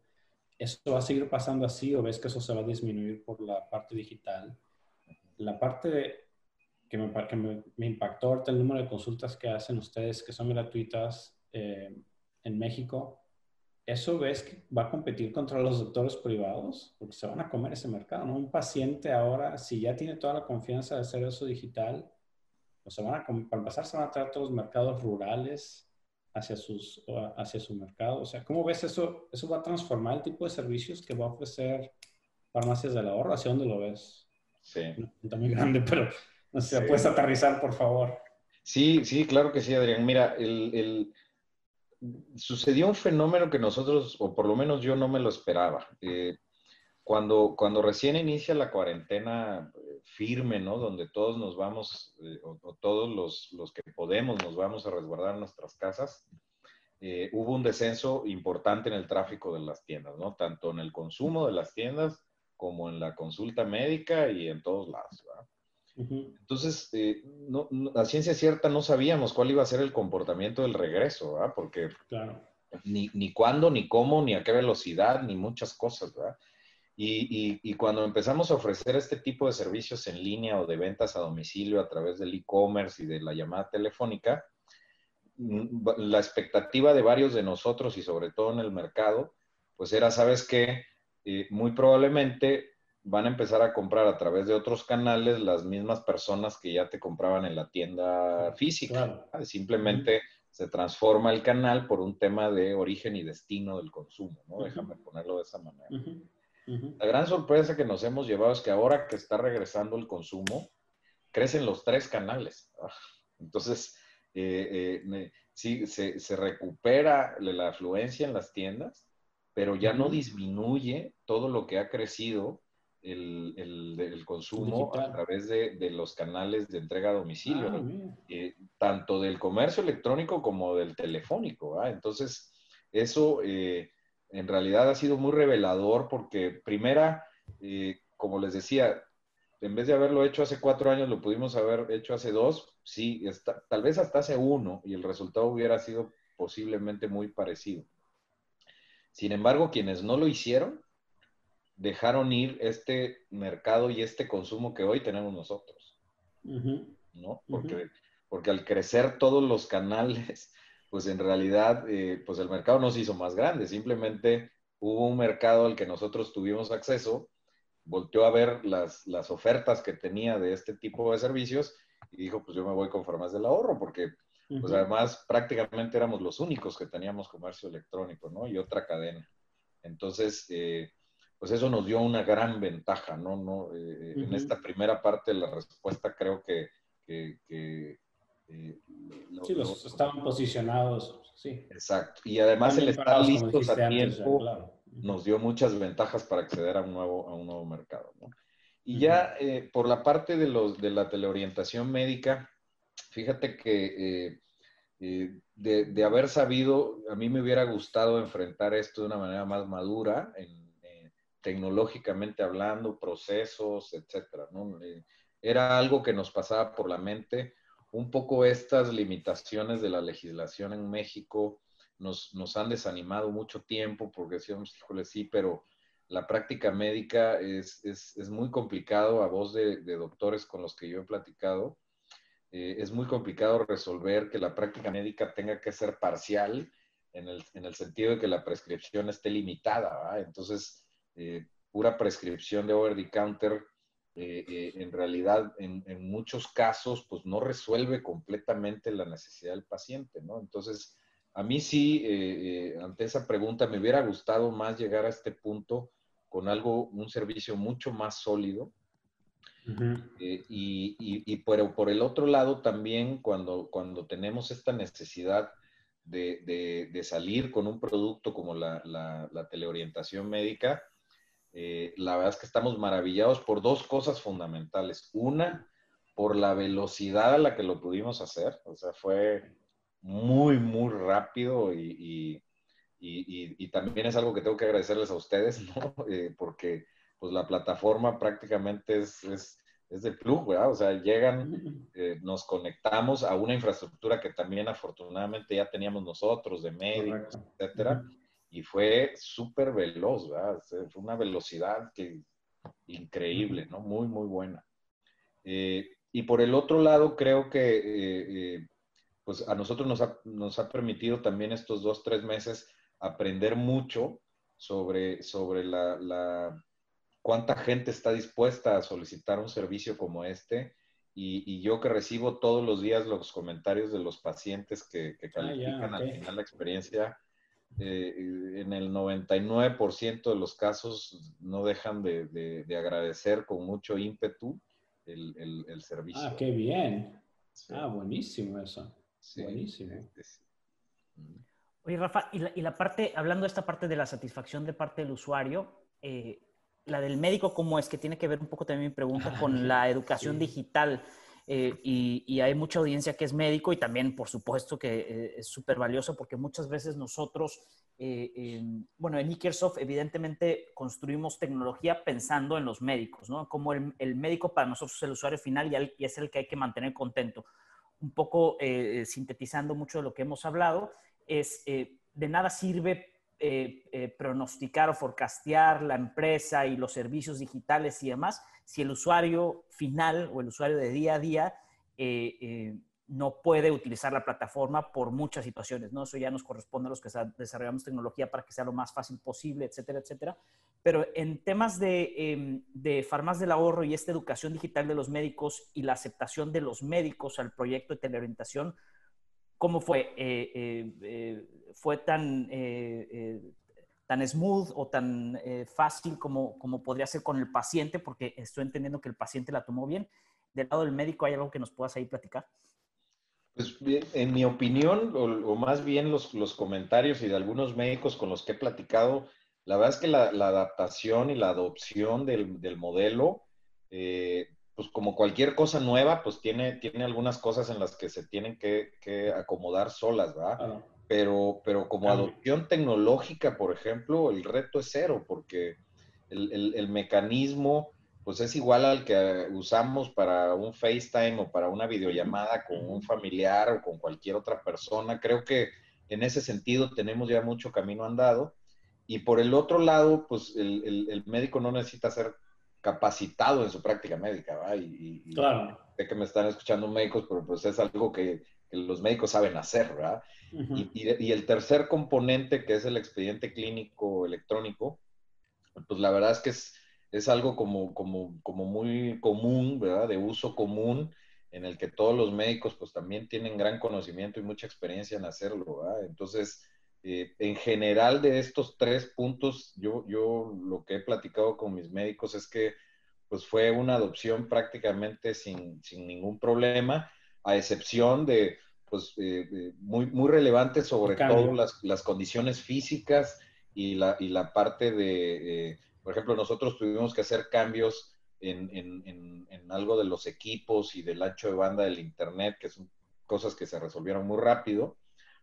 ¿Esto va a seguir pasando así o ves que eso se va a disminuir por la parte digital? La parte que, me, que me, impactó ahorita el número de consultas que hacen ustedes, que son gratuitas eh, en México, ¿eso ves que va a competir contra los doctores privados? Porque se van a comer ese mercado, ¿no? Un paciente ahora, si ya tiene toda la confianza de hacer eso digital, o sea, van a, para empezar, se van a traer todos los mercados rurales hacia, sus, hacia su mercado. O sea, ¿cómo ves eso? ¿Eso va a transformar el tipo de servicios que va a ofrecer farmacias del ahorro? ¿Hacia dónde lo ves? Sí. Está muy grande, pero no sé, ¿puedes aterrizar, por favor? Sí, sí, claro que sí, Adrián. Mira, el, el, sucedió un fenómeno que nosotros, o por lo menos yo no me lo esperaba. Eh, cuando, cuando recién inicia la cuarentena eh, firme, ¿no? Donde todos nos vamos, eh, o, todos los, los, que podemos nos vamos a resguardar nuestras casas, hubo un descenso importante en el tráfico de las tiendas, ¿no? Tanto en el consumo de las tiendas como en la consulta médica y en todos lados. Entonces, no, la ciencia cierta no sabíamos cuál iba a ser el comportamiento del regreso, ¿verdad? Porque claro. ni, ni cuándo, ni cómo, ni a qué velocidad, ni muchas cosas, ¿verdad? Y, y, cuando empezamos a ofrecer este tipo de servicios en línea o de ventas a domicilio a través del e-commerce y de la llamada telefónica, mm, la expectativa de varios de nosotros y sobre todo en el mercado, pues era, ¿sabes qué? Eh, muy probablemente van a empezar a comprar a través de otros canales las mismas personas que ya te compraban en la tienda física. Simplemente se transforma el canal por un tema de origen y destino del consumo, ¿no? Déjame ponerlo de esa manera. La gran sorpresa que nos hemos llevado es que ahora que está regresando el consumo, crecen los tres canales. Ah, entonces, eh, eh, sí, se, recupera la afluencia en las tiendas, pero ya no disminuye todo lo que ha crecido el, consumo a través de, los canales de entrega a domicilio, ah, eh, tanto del comercio electrónico como del telefónico. Entonces, eso en realidad ha sido muy revelador porque primera, eh, como les decía, en vez de haberlo hecho hace cuatro años, lo pudimos haber hecho hace dos, sí, tal vez hasta hace uno y el resultado hubiera sido posiblemente muy parecido. Sin embargo, quienes no lo hicieron, dejaron ir este mercado y este consumo que hoy tenemos nosotros. ¿No? Porque, porque al crecer todos los canales pues en realidad, eh, pues el mercado no se hizo más grande, simplemente hubo un mercado al que nosotros tuvimos acceso, volteó a ver las, las ofertas que tenía de este tipo de servicios y dijo, pues yo me voy con formas del ahorro, porque pues además prácticamente éramos los únicos que teníamos comercio electrónico, ¿no? Y otra cadena. Entonces, eh, pues eso nos dio una gran ventaja, ¿no? no eh, En esta primera parte de la respuesta creo que, que eh, sí, los estaban posicionados, sí. Exacto. Y además el estar listos a tiempo nos dio muchas ventajas para acceder a un nuevo, a un nuevo mercado. Y ya eh, por la parte de, los, de la teleorientación médica, fíjate que eh, de, haber sabido, a mí me hubiera gustado enfrentar esto de una manera más madura, tecnológicamente hablando, procesos, etcétera. era algo que nos pasaba por la mente un poco estas limitaciones de la legislación en México nos, nos han desanimado mucho tiempo porque decíamos, híjole, sí, pero la práctica médica es, es, es muy complicado a voz de, de, doctores con los que yo he platicado. Eh, es muy complicado resolver que la práctica médica tenga que ser parcial en el, en el sentido de que la prescripción esté limitada. Entonces, eh, pura prescripción de over the counter eh, eh, en realidad en, muchos casos pues no resuelve completamente la necesidad del paciente, ¿no? Entonces, a mí sí, eh, ante esa pregunta, me hubiera gustado más llegar a este punto con algo, un servicio mucho más sólido. y, y, pero por el otro lado también, cuando, cuando tenemos esta necesidad de, de, salir con un producto como la, la, la teleorientación médica, eh, la verdad es que estamos maravillados por dos cosas fundamentales. Una, por la velocidad a la que lo pudimos hacer. O sea, fue muy, muy rápido y, también es algo que tengo que agradecerles a ustedes, ¿no? Eh, porque pues la plataforma prácticamente es, es, es de plug, ¿verdad? O sea, llegan, eh, nos conectamos a una infraestructura que también afortunadamente ya teníamos nosotros, de médicos, etcétera y fue súper veloz, ¿verdad? Fue una velocidad que increíble, ¿no? Muy, muy buena. Eh, y por el otro lado, creo que eh, eh, pues a nosotros nos ha, nos ha, permitido también estos dos, tres meses aprender mucho sobre, sobre la, la, cuánta gente está dispuesta a solicitar un servicio como este. Y, y, yo que recibo todos los días los comentarios de los pacientes que, que ah, califican al final la experiencia, eh, en el 99% de los casos no dejan de, agradecer con mucho ímpetu el, servicio. Ah, qué bien. Ah, buenísimo eso. buenísimo. Oye, Rafa, y la, parte, hablando de esta parte de la satisfacción de parte del usuario, eh, la del médico, ¿cómo es? Que tiene que ver un poco también mi pregunta con la educación digital. Eh, y, hay mucha audiencia que es médico y también, por supuesto, que eh, es súper valioso porque muchas veces nosotros eh, bueno, en Ikersoft evidentemente construimos tecnología pensando en los médicos, ¿no? Como el, médico para nosotros es el usuario final y, es el que hay que mantener contento. Un poco eh, sintetizando mucho de lo que hemos hablado, es eh, de nada sirve pronosticar o forecastear la empresa y los servicios digitales y demás si el usuario final o el usuario de día a día no puede utilizar la plataforma por muchas situaciones, ¿no? Eso ya nos corresponde a los que desarrollamos tecnología para que sea lo más fácil posible, etcétera, etcétera. Pero en temas de, eh, de farmacias del ahorro y esta educación digital de los médicos y la aceptación de los médicos al proyecto de teleorientación, ¿cómo fue? Eh, eh, ¿Fue tan, tan smooth o tan fácil como, como podría ser con el paciente? Porque estoy entendiendo que el paciente la tomó bien. Del lado del médico, ¿hay algo que nos puedas ahí platicar? Pues en mi opinión, o, más bien los, los, comentarios y de algunos médicos con los que he platicado, la verdad es que la, adaptación y la adopción del, del modelo, eh, pues como cualquier cosa nueva, pues tiene, tiene algunas cosas en las que se tienen que, que acomodar solas, ¿verdad? Pero, pero como adopción tecnológica, por ejemplo, el reto es cero, porque el, el, el mecanismo pues es igual al que usamos para un FaceTime o para una videollamada con un familiar o con cualquier otra persona. Creo que en ese sentido tenemos ya mucho camino andado. Y por el otro lado, pues el, médico no necesita ser capacitado en su práctica médica, ¿va? Y, claro. sé que me están escuchando médicos, pero pues es algo que, los médicos saben hacer, ¿verdad? y, y, el tercer componente, que es el expediente clínico electrónico, pues la verdad es que es, es algo como, como, como muy común, ¿verdad? De uso común, en el que todos los médicos pues también tienen gran conocimiento y mucha experiencia en hacerlo, ¿verdad? Entonces, eh, en general de estos tres puntos, yo, yo lo que he platicado con mis médicos es que pues fue una adopción prácticamente sin, sin ningún problema, a excepción de pues eh, muy, muy relevante sobre todo las, las, condiciones físicas y la, y la parte de... Eh, por ejemplo, nosotros tuvimos que hacer cambios en, algo de los equipos y del ancho de banda del Internet, que son cosas que se resolvieron muy rápido,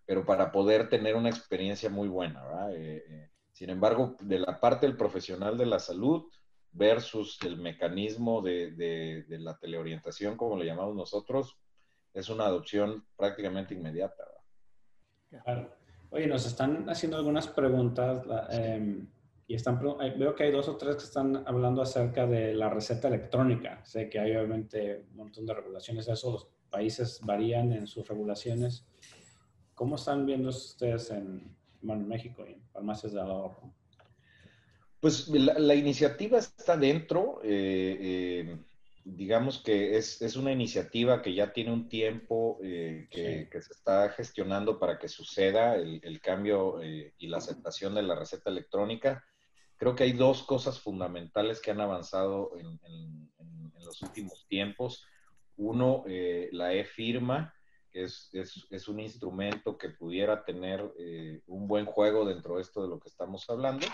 pero para poder tener una experiencia muy buena. Eh, eh, sin embargo, de la parte del profesional de la salud versus el mecanismo de, la teleorientación, como le llamamos nosotros, es una adopción prácticamente inmediata. Claro. Oye, nos están haciendo algunas preguntas. Em, y están, veo que hay dos o tres que están hablando acerca de la receta electrónica. Sé que hay obviamente un montón de regulaciones de eso, los países varían en sus regulaciones. ¿Cómo están viendo ustedes en, México y en farmacias de ahorro? Pues la, iniciativa está dentro. Eh, eh, digamos que es, es, una iniciativa que ya tiene un tiempo eh, que, que, se está gestionando para que suceda el, el cambio y la aceptación de la receta electrónica creo que hay dos cosas fundamentales que han avanzado en, los últimos tiempos. Uno, eh, la e-firma, que es, es, un instrumento que pudiera tener eh, un buen juego dentro de esto de lo que estamos hablando.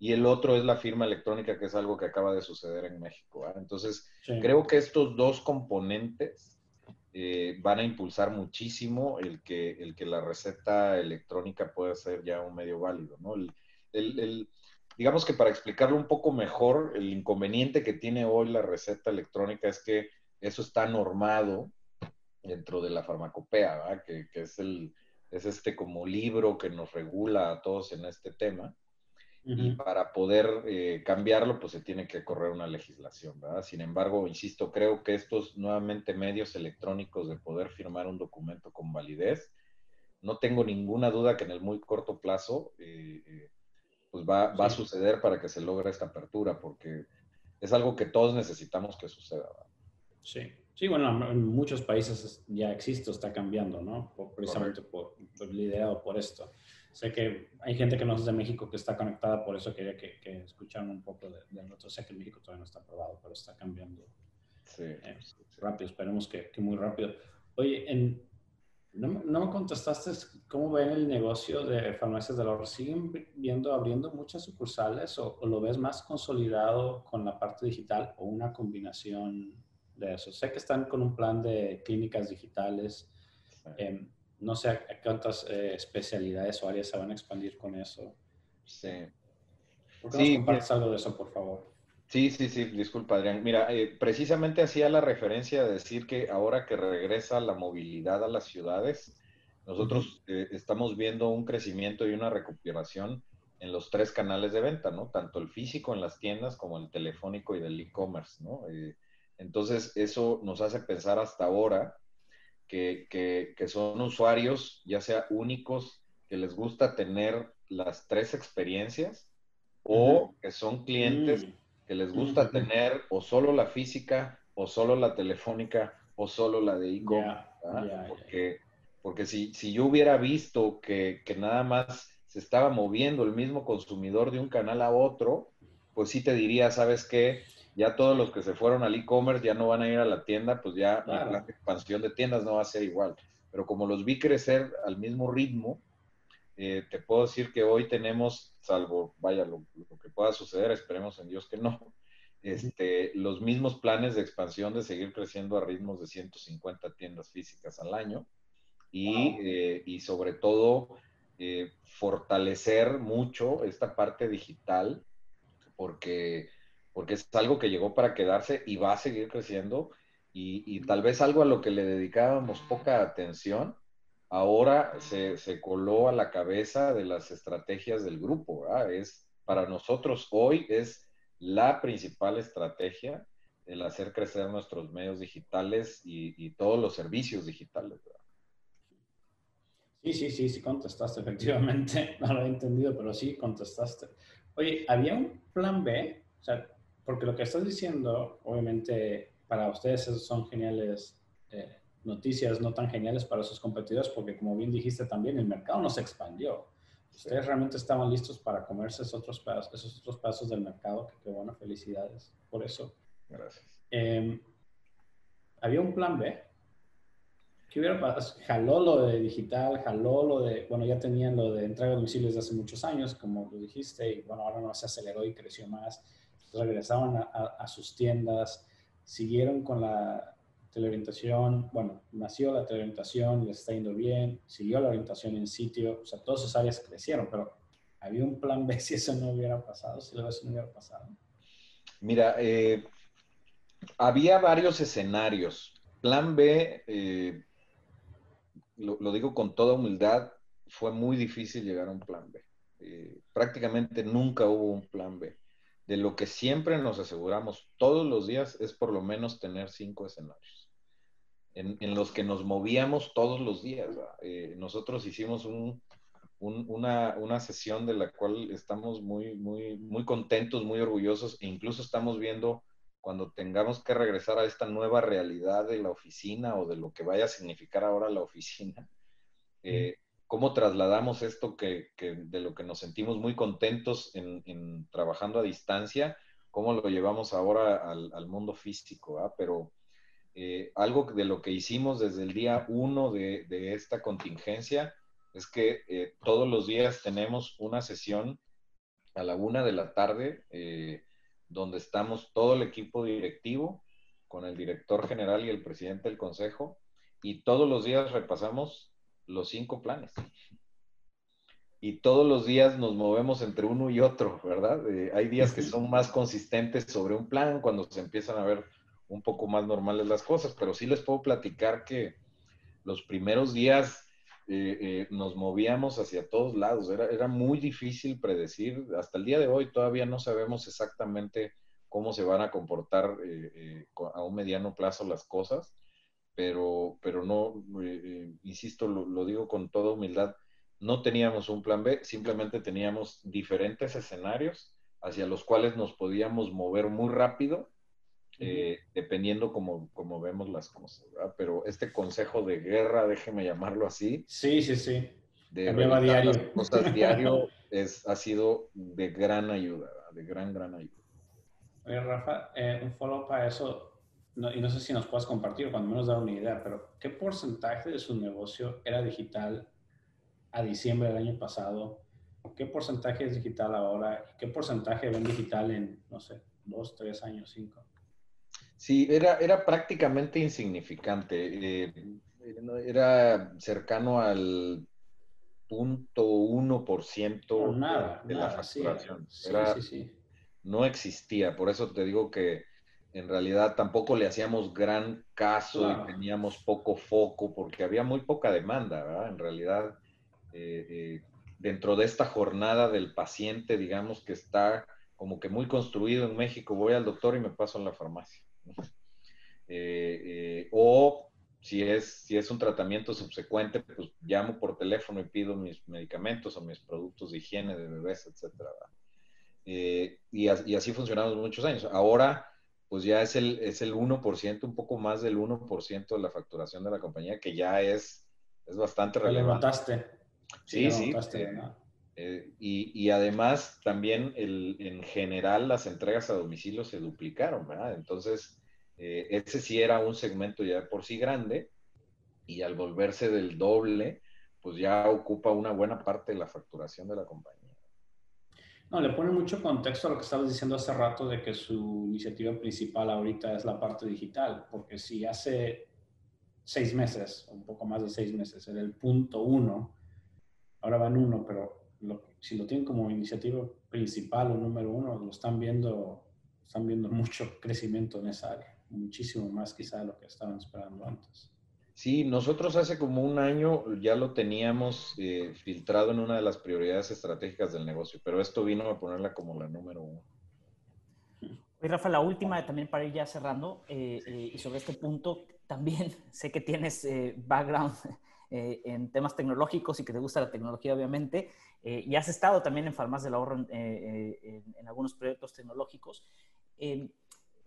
Y el otro es la firma electrónica, que es algo que acaba de suceder en México. Entonces, creo que estos dos componentes eh, van a impulsar muchísimo el que, el que la receta electrónica pueda ser ya un medio válido. ¿no? el, el, digamos que para explicarlo un poco mejor, el inconveniente que tiene hoy la receta electrónica es que eso está normado dentro de la farmacopea, que, es, el, es este como libro que nos regula a todos en este tema. Y para poder eh, cambiarlo, pues se tiene que correr una legislación, ¿verdad? Sin embargo, insisto, creo que estos nuevamente medios electrónicos de poder firmar un documento con validez, no tengo ninguna duda que en el muy corto plazo eh, eh, pues va, va a suceder para que se logre esta apertura, porque es algo que todos necesitamos que suceda. Sí, sí, bueno, en muchos países ya existe, está cambiando, ¿no? precisamente por, liderado por esto. Sé que hay gente que no es de México que está conectada, por eso quería que, que escucharan un poco de, de otro. Sé que en México todavía no está aprobado, pero está cambiando sí, eh, rápido. Esperemos que, que, muy rápido. Oye, en, no, me contestaste cómo ven el negocio de farmacias del ahorro. ¿Siguen viendo, abriendo muchas sucursales o, lo ves más consolidado con la parte digital o una combinación de eso? Sé que están con un plan de clínicas digitales. Em, no sé a, cuántas eh, especialidades o áreas se van a expandir con eso. Sí. ¿Por qué sí, nos compartes algo de eso, por favor? Sí, sí, sí, disculpa Adrián. Mira, eh, precisamente hacía la referencia de decir que ahora que regresa la movilidad a las ciudades, nosotros eh, estamos viendo un crecimiento y una recuperación en los tres canales de venta, ¿no? Tanto el físico en las tiendas como el telefónico y del e-commerce, ¿no? Eh, entonces, eso nos hace pensar hasta ahora que, que, son usuarios, ya sea únicos, que les gusta tener las tres experiencias, o que son clientes que les gusta tener o solo la física, o solo la telefónica, o solo la de e-commerce. porque, porque si, si, yo hubiera visto que, que nada más se estaba moviendo el mismo consumidor de un canal a otro, pues sí te diría, ¿sabes qué? Ya todos los que se fueron al e-commerce ya no van a ir a la tienda, pues ya la expansión de tiendas no va a ser igual. Pero como los vi crecer al mismo ritmo, eh, te puedo decir que hoy tenemos, salvo, vaya, lo, que pueda suceder, esperemos en Dios que no, este, los mismos planes de expansión de seguir creciendo a ritmos de 150 tiendas físicas al año y, eh, y sobre todo eh, fortalecer mucho esta parte digital, porque, porque es algo que llegó para quedarse y va a seguir creciendo, y, tal vez algo a lo que le dedicábamos poca atención, ahora se, se, coló a la cabeza de las estrategias del grupo. Es, para nosotros hoy es la principal estrategia el hacer crecer nuestros medios digitales y, y todos los servicios digitales. Sí, sí, sí, sí contestaste, efectivamente. No lo he entendido, pero sí contestaste. Oye, ¿había un plan B? O sea, porque lo que estás diciendo, obviamente, para ustedes son geniales eh, noticias, no tan geniales para sus competidores, porque como bien dijiste también, el mercado no se expandió. Ustedes realmente estaban listos para comerse esos otros pedazos, esos otros pasos del mercado, que qué bueno, felicidades por eso. Gracias. Em, ¿Había un plan B? ¿Qué hubiera pasado? Jaló lo de digital, jaló lo de, bueno, ya tenían lo de entrega de domicilios desde hace muchos años, como lo dijiste, y bueno, ahora no se aceleró y creció más. Regresaron a, sus tiendas, siguieron con la teleorientación, bueno, nació la teleorientación, les está yendo bien, siguió la orientación en sitio, o sea, todas esas áreas crecieron, pero había un plan B si eso no hubiera pasado, si eso no hubiera pasado. Mira, eh, había varios escenarios. Plan B, eh, lo, digo con toda humildad, fue muy difícil llegar a un plan B. Eh, prácticamente nunca hubo un plan B. De lo que siempre nos aseguramos todos los días es por lo menos tener cinco escenarios en, los que nos movíamos todos los días. Eh, nosotros hicimos una, una, sesión de la cual estamos muy, muy, muy contentos, muy orgullosos e incluso estamos viendo cuando tengamos que regresar a esta nueva realidad de la oficina o de lo que vaya a significar ahora la oficina, eh, cómo trasladamos esto que, de lo que nos sentimos muy contentos en, trabajando a distancia, cómo lo llevamos ahora al, mundo físico, ¿ah? pero eh, algo de lo que hicimos desde el día uno de, esta contingencia es que eh, todos los días tenemos una sesión a la una de la tarde donde estamos todo el equipo directivo con el director general y el presidente del consejo y todos los días repasamos los cinco planes. Y todos los días nos movemos entre uno y otro, ¿verdad? Eh, hay días que son más consistentes sobre un plan cuando se empiezan a ver un poco más normales las cosas, pero sí les puedo platicar que los primeros días eh, eh, nos movíamos hacia todos lados. Era, era muy difícil predecir. Hasta el día de hoy todavía no sabemos exactamente cómo se van a comportar eh, a un mediano plazo las cosas, pero, pero no, insisto, lo, lo, digo con toda humildad, no teníamos un plan B, simplemente teníamos diferentes escenarios hacia los cuales nos podíamos mover muy rápido eh, dependiendo como, como, vemos las cosas, ¿verdad? Pero este consejo de guerra, déjeme llamarlo así. Sí, sí, sí. De diario. Las cosas diario es, ha sido de gran ayuda, de gran, gran ayuda. Oye, Rafa, eh, un follow-up a eso, y no sé si nos puedes compartir cuando menos dar una idea, pero ¿qué porcentaje de su negocio era digital a diciembre del año pasado? ¿Qué porcentaje es digital ahora? ¿Qué porcentaje ven digital en, no sé, dos, tres años, cinco? Sí, era, era prácticamente insignificante. Eh, era cercano al punto uno por ciento de la facturación. No existía, por eso te digo que en realidad tampoco le hacíamos gran caso y teníamos poco foco porque había muy poca demanda, ¿verdad? En realidad, eh, eh, dentro de esta jornada del paciente, digamos que está como que muy construido en México, voy al doctor y me paso en la farmacia. Eh, o si es, si es un tratamiento subsecuente, pues llamo por teléfono y pido mis medicamentos o mis productos de higiene de bebés, etc. y, y así funcionamos muchos años. Ahora pues ya es el, es el 1%, un poco más del 1% de la facturación de la compañía, que ya es, es bastante relevante. notaste. Sí, sí. Eh, eh, y, y, además también el, en general las entregas a domicilio se duplicaron, ¿verdad? Entonces, eh, ese sí era un segmento ya por sí grande y al volverse del doble, pues ya ocupa una buena parte de la facturación de la compañía. No, le pone mucho contexto a lo que estabas diciendo hace rato de que su iniciativa principal ahorita es la parte digital, porque si hace seis meses, un poco más de seis meses, era el punto uno, ahora va en uno, pero si lo tienen como iniciativa principal o número uno, lo están viendo, están viendo mucho crecimiento en esa área, muchísimo más quizá de lo que estaban esperando antes. Sí, nosotros hace como un año ya lo teníamos eh, filtrado en una de las prioridades estratégicas del negocio, pero esto vino a ponerla como la número uno. Oye, Rafa, la última también para ir ya cerrando, eh, eh, y sobre este punto, también sé que tienes background en temas tecnológicos y que te gusta la tecnología, obviamente, y has estado también en Farmacia del Ahorro en, en, algunos proyectos tecnológicos.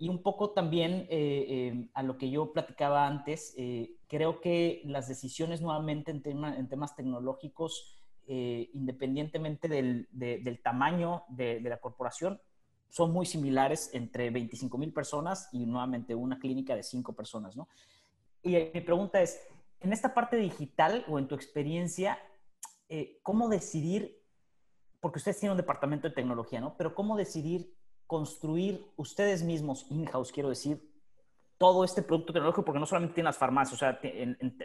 Y un poco también eh, eh, a lo que yo platicaba antes, eh, creo que las decisiones nuevamente en, en temas tecnológicos, independientemente del, del tamaño de, de, la corporación, son muy similares entre 25 mil personas y nuevamente una clínica de 5 personas, ¿no? Y mi pregunta es, en esta parte digital o en tu experiencia, ¿cómo decidir, porque ustedes tienen un departamento de tecnología, ¿no? Pero ¿cómo decidir construir ustedes mismos, in-house, quiero decir, todo este producto tecnológico, porque no solamente tiene las farmacias, o sea,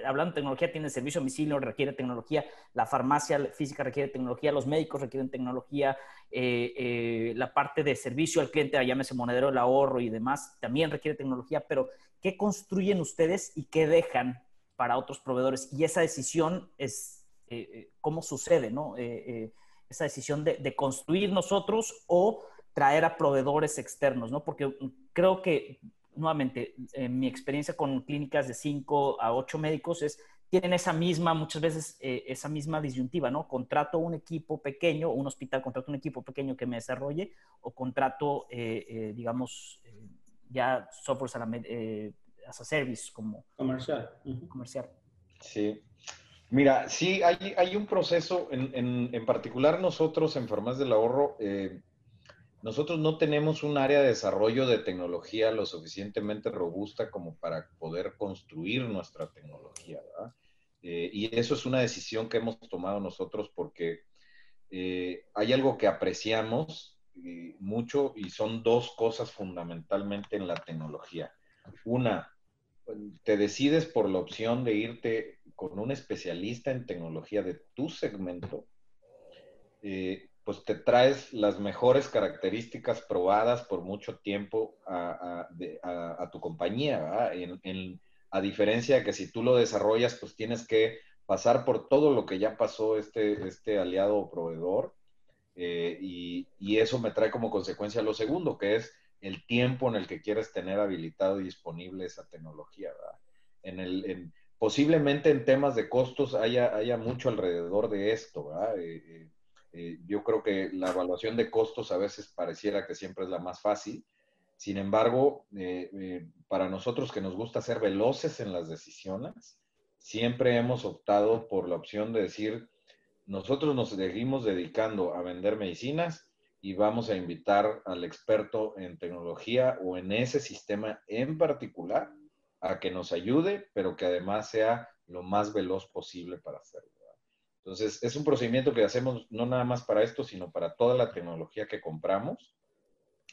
hablando de tecnología, tiene servicio a domicilio, requiere tecnología, la farmacia física requiere tecnología, los médicos requieren tecnología, eh, eh, la parte de servicio al cliente, llámese monedero del ahorro y demás, también requiere tecnología, pero ¿qué construyen ustedes y qué dejan para otros proveedores? Y esa decisión es, eh, ¿cómo sucede, no? esa decisión de, de construir nosotros o traer a proveedores externos, ¿no? Porque creo que, nuevamente, en mi experiencia con clínicas de 5 a 8 médicos es, tienen esa misma, muchas veces, eh, esa misma disyuntiva, ¿no? Contrato un equipo pequeño, un hospital contrato un equipo pequeño que me desarrolle o contrato, eh, eh, digamos, ya software as a, service como... Comercial. Comercial. Sí. Mira, sí, hay, hay un proceso, en, en, en particular nosotros en Farmacias del Ahorro, nosotros no tenemos un área de desarrollo de tecnología lo suficientemente robusta como para poder construir nuestra tecnología, ¿verdad? Eh, y eso es una decisión que hemos tomado nosotros porque eh, hay algo que apreciamos eh, mucho y son dos cosas fundamentalmente en la tecnología. Una, te decides por la opción de irte con un especialista en tecnología de tu segmento pues te traes las mejores características probadas por mucho tiempo a, tu compañía, a diferencia de que si tú lo desarrollas, pues tienes que pasar por todo lo que ya pasó este, este aliado o proveedor. Eh, y, eso me trae como consecuencia lo segundo, que es el tiempo en el que quieres tener habilitado y disponible esa tecnología. En el, posiblemente en temas de costos haya, haya mucho alrededor de esto. ¿verdad? Eh, eh, eh, yo creo que la evaluación de costos a veces pareciera que siempre es la más fácil. Sin embargo, eh, eh, para nosotros que nos gusta ser veloces en las decisiones, siempre hemos optado por la opción de decir, nosotros nos seguimos dedicando a vender medicinas y vamos a invitar al experto en tecnología o en ese sistema en particular a que nos ayude, pero que además sea lo más veloz posible para hacerlo. Entonces, es un procedimiento que hacemos no nada más para esto, sino para toda la tecnología que compramos.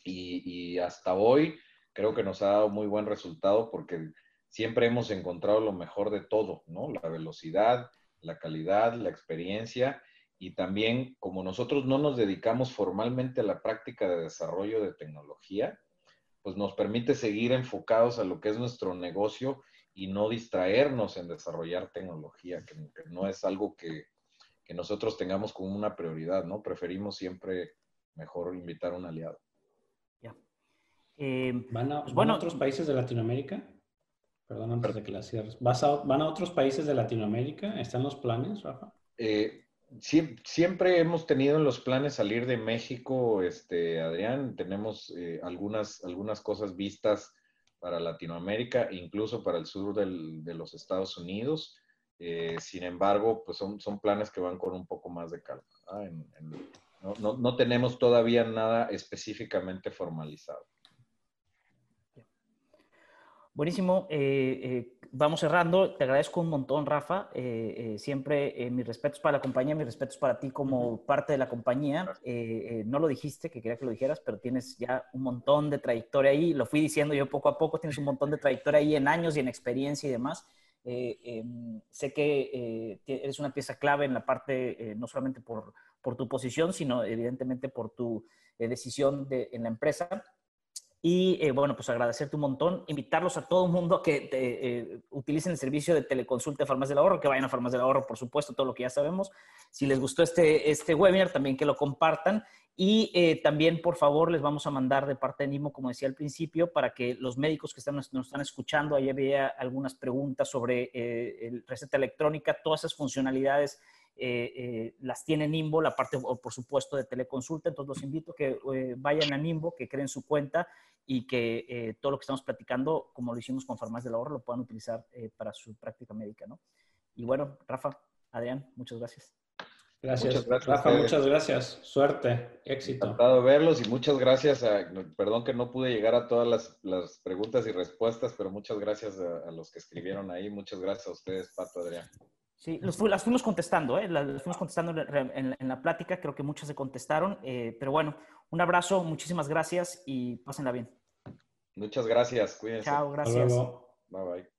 Y, hasta hoy creo que nos ha dado muy buen resultado porque siempre hemos encontrado lo mejor de todo, ¿no? La velocidad, la calidad, la experiencia y también como nosotros no nos dedicamos formalmente a la práctica de desarrollo de tecnología, pues nos permite seguir enfocados a lo que es nuestro negocio y no distraernos en desarrollar tecnología, que, no es algo que, nosotros tengamos como una prioridad, ¿no? Preferimos siempre mejor invitar a un aliado. Ya. Eh, ¿Van, a, pues bueno, otros países de Latinoamérica? Perdón, antes de que la cierres. ¿Van a otros países de Latinoamérica? ¿Están los planes, Rafa? Eh, siempre hemos tenido en los planes salir de México, este, Adrián. Tenemos eh, algunas, algunas cosas vistas para Latinoamérica, incluso para el sur de los Estados Unidos. Eh, sin embargo, pues son, son planes que van con un poco más de calma. no, no, tenemos todavía nada específicamente formalizado. Buenísimo. Eh, eh, vamos cerrando. Te agradezco un montón, Rafa. Eh, siempre mis respetos para la compañía, mis respetos para ti como parte de la compañía. no lo dijiste, que quería que lo dijeras, pero tienes ya un montón de trayectoria ahí. Lo fui diciendo yo poco a poco. Tienes un montón de trayectoria ahí en años y en experiencia y demás. Em, sé que eres una pieza clave en la parte, no solamente por, por, tu posición, sino evidentemente por tu decisión de, en la empresa. Y eh, bueno, pues agradecerte un montón, invitarlos a todo el mundo a que eh, utilicen el servicio de teleconsulta de Farmacia del Ahorro, que vayan a Farmacia del Ahorro, por supuesto, todo lo que ya sabemos. Si les gustó este, este webinar, también que lo compartan. Y eh, también, por favor, les vamos a mandar de parte de Nimo, como decía al principio, para que los médicos que están, nos están escuchando, ahí había algunas preguntas sobre el receta electrónica, todas esas funcionalidades eh, eh, las tiene Nimbo, la parte, por supuesto, de teleconsulta. Entonces, los invito a que eh, vayan a Nimbo, que creen su cuenta y que todo lo que estamos platicando, como lo hicimos con Farmacia del Ahorro, lo puedan utilizar para su práctica médica, ¿no? Y bueno, Rafa, Adrián, muchas gracias. Gracias, muchas gracias Rafa, muchas gracias. Suerte, éxito. Encantado de verlos y muchas gracias. perdón que no pude llegar a todas las, preguntas y respuestas, pero muchas gracias a, a, los que escribieron ahí. Muchas gracias a ustedes, Pato, Adrián. Sí, las fuimos contestando, ¿eh? las fuimos contestando en, la plática, creo que muchas se contestaron, eh, pero bueno, un abrazo, muchísimas gracias y pásenla bien. Muchas gracias, cuídense. Chao, gracias. Bye bye.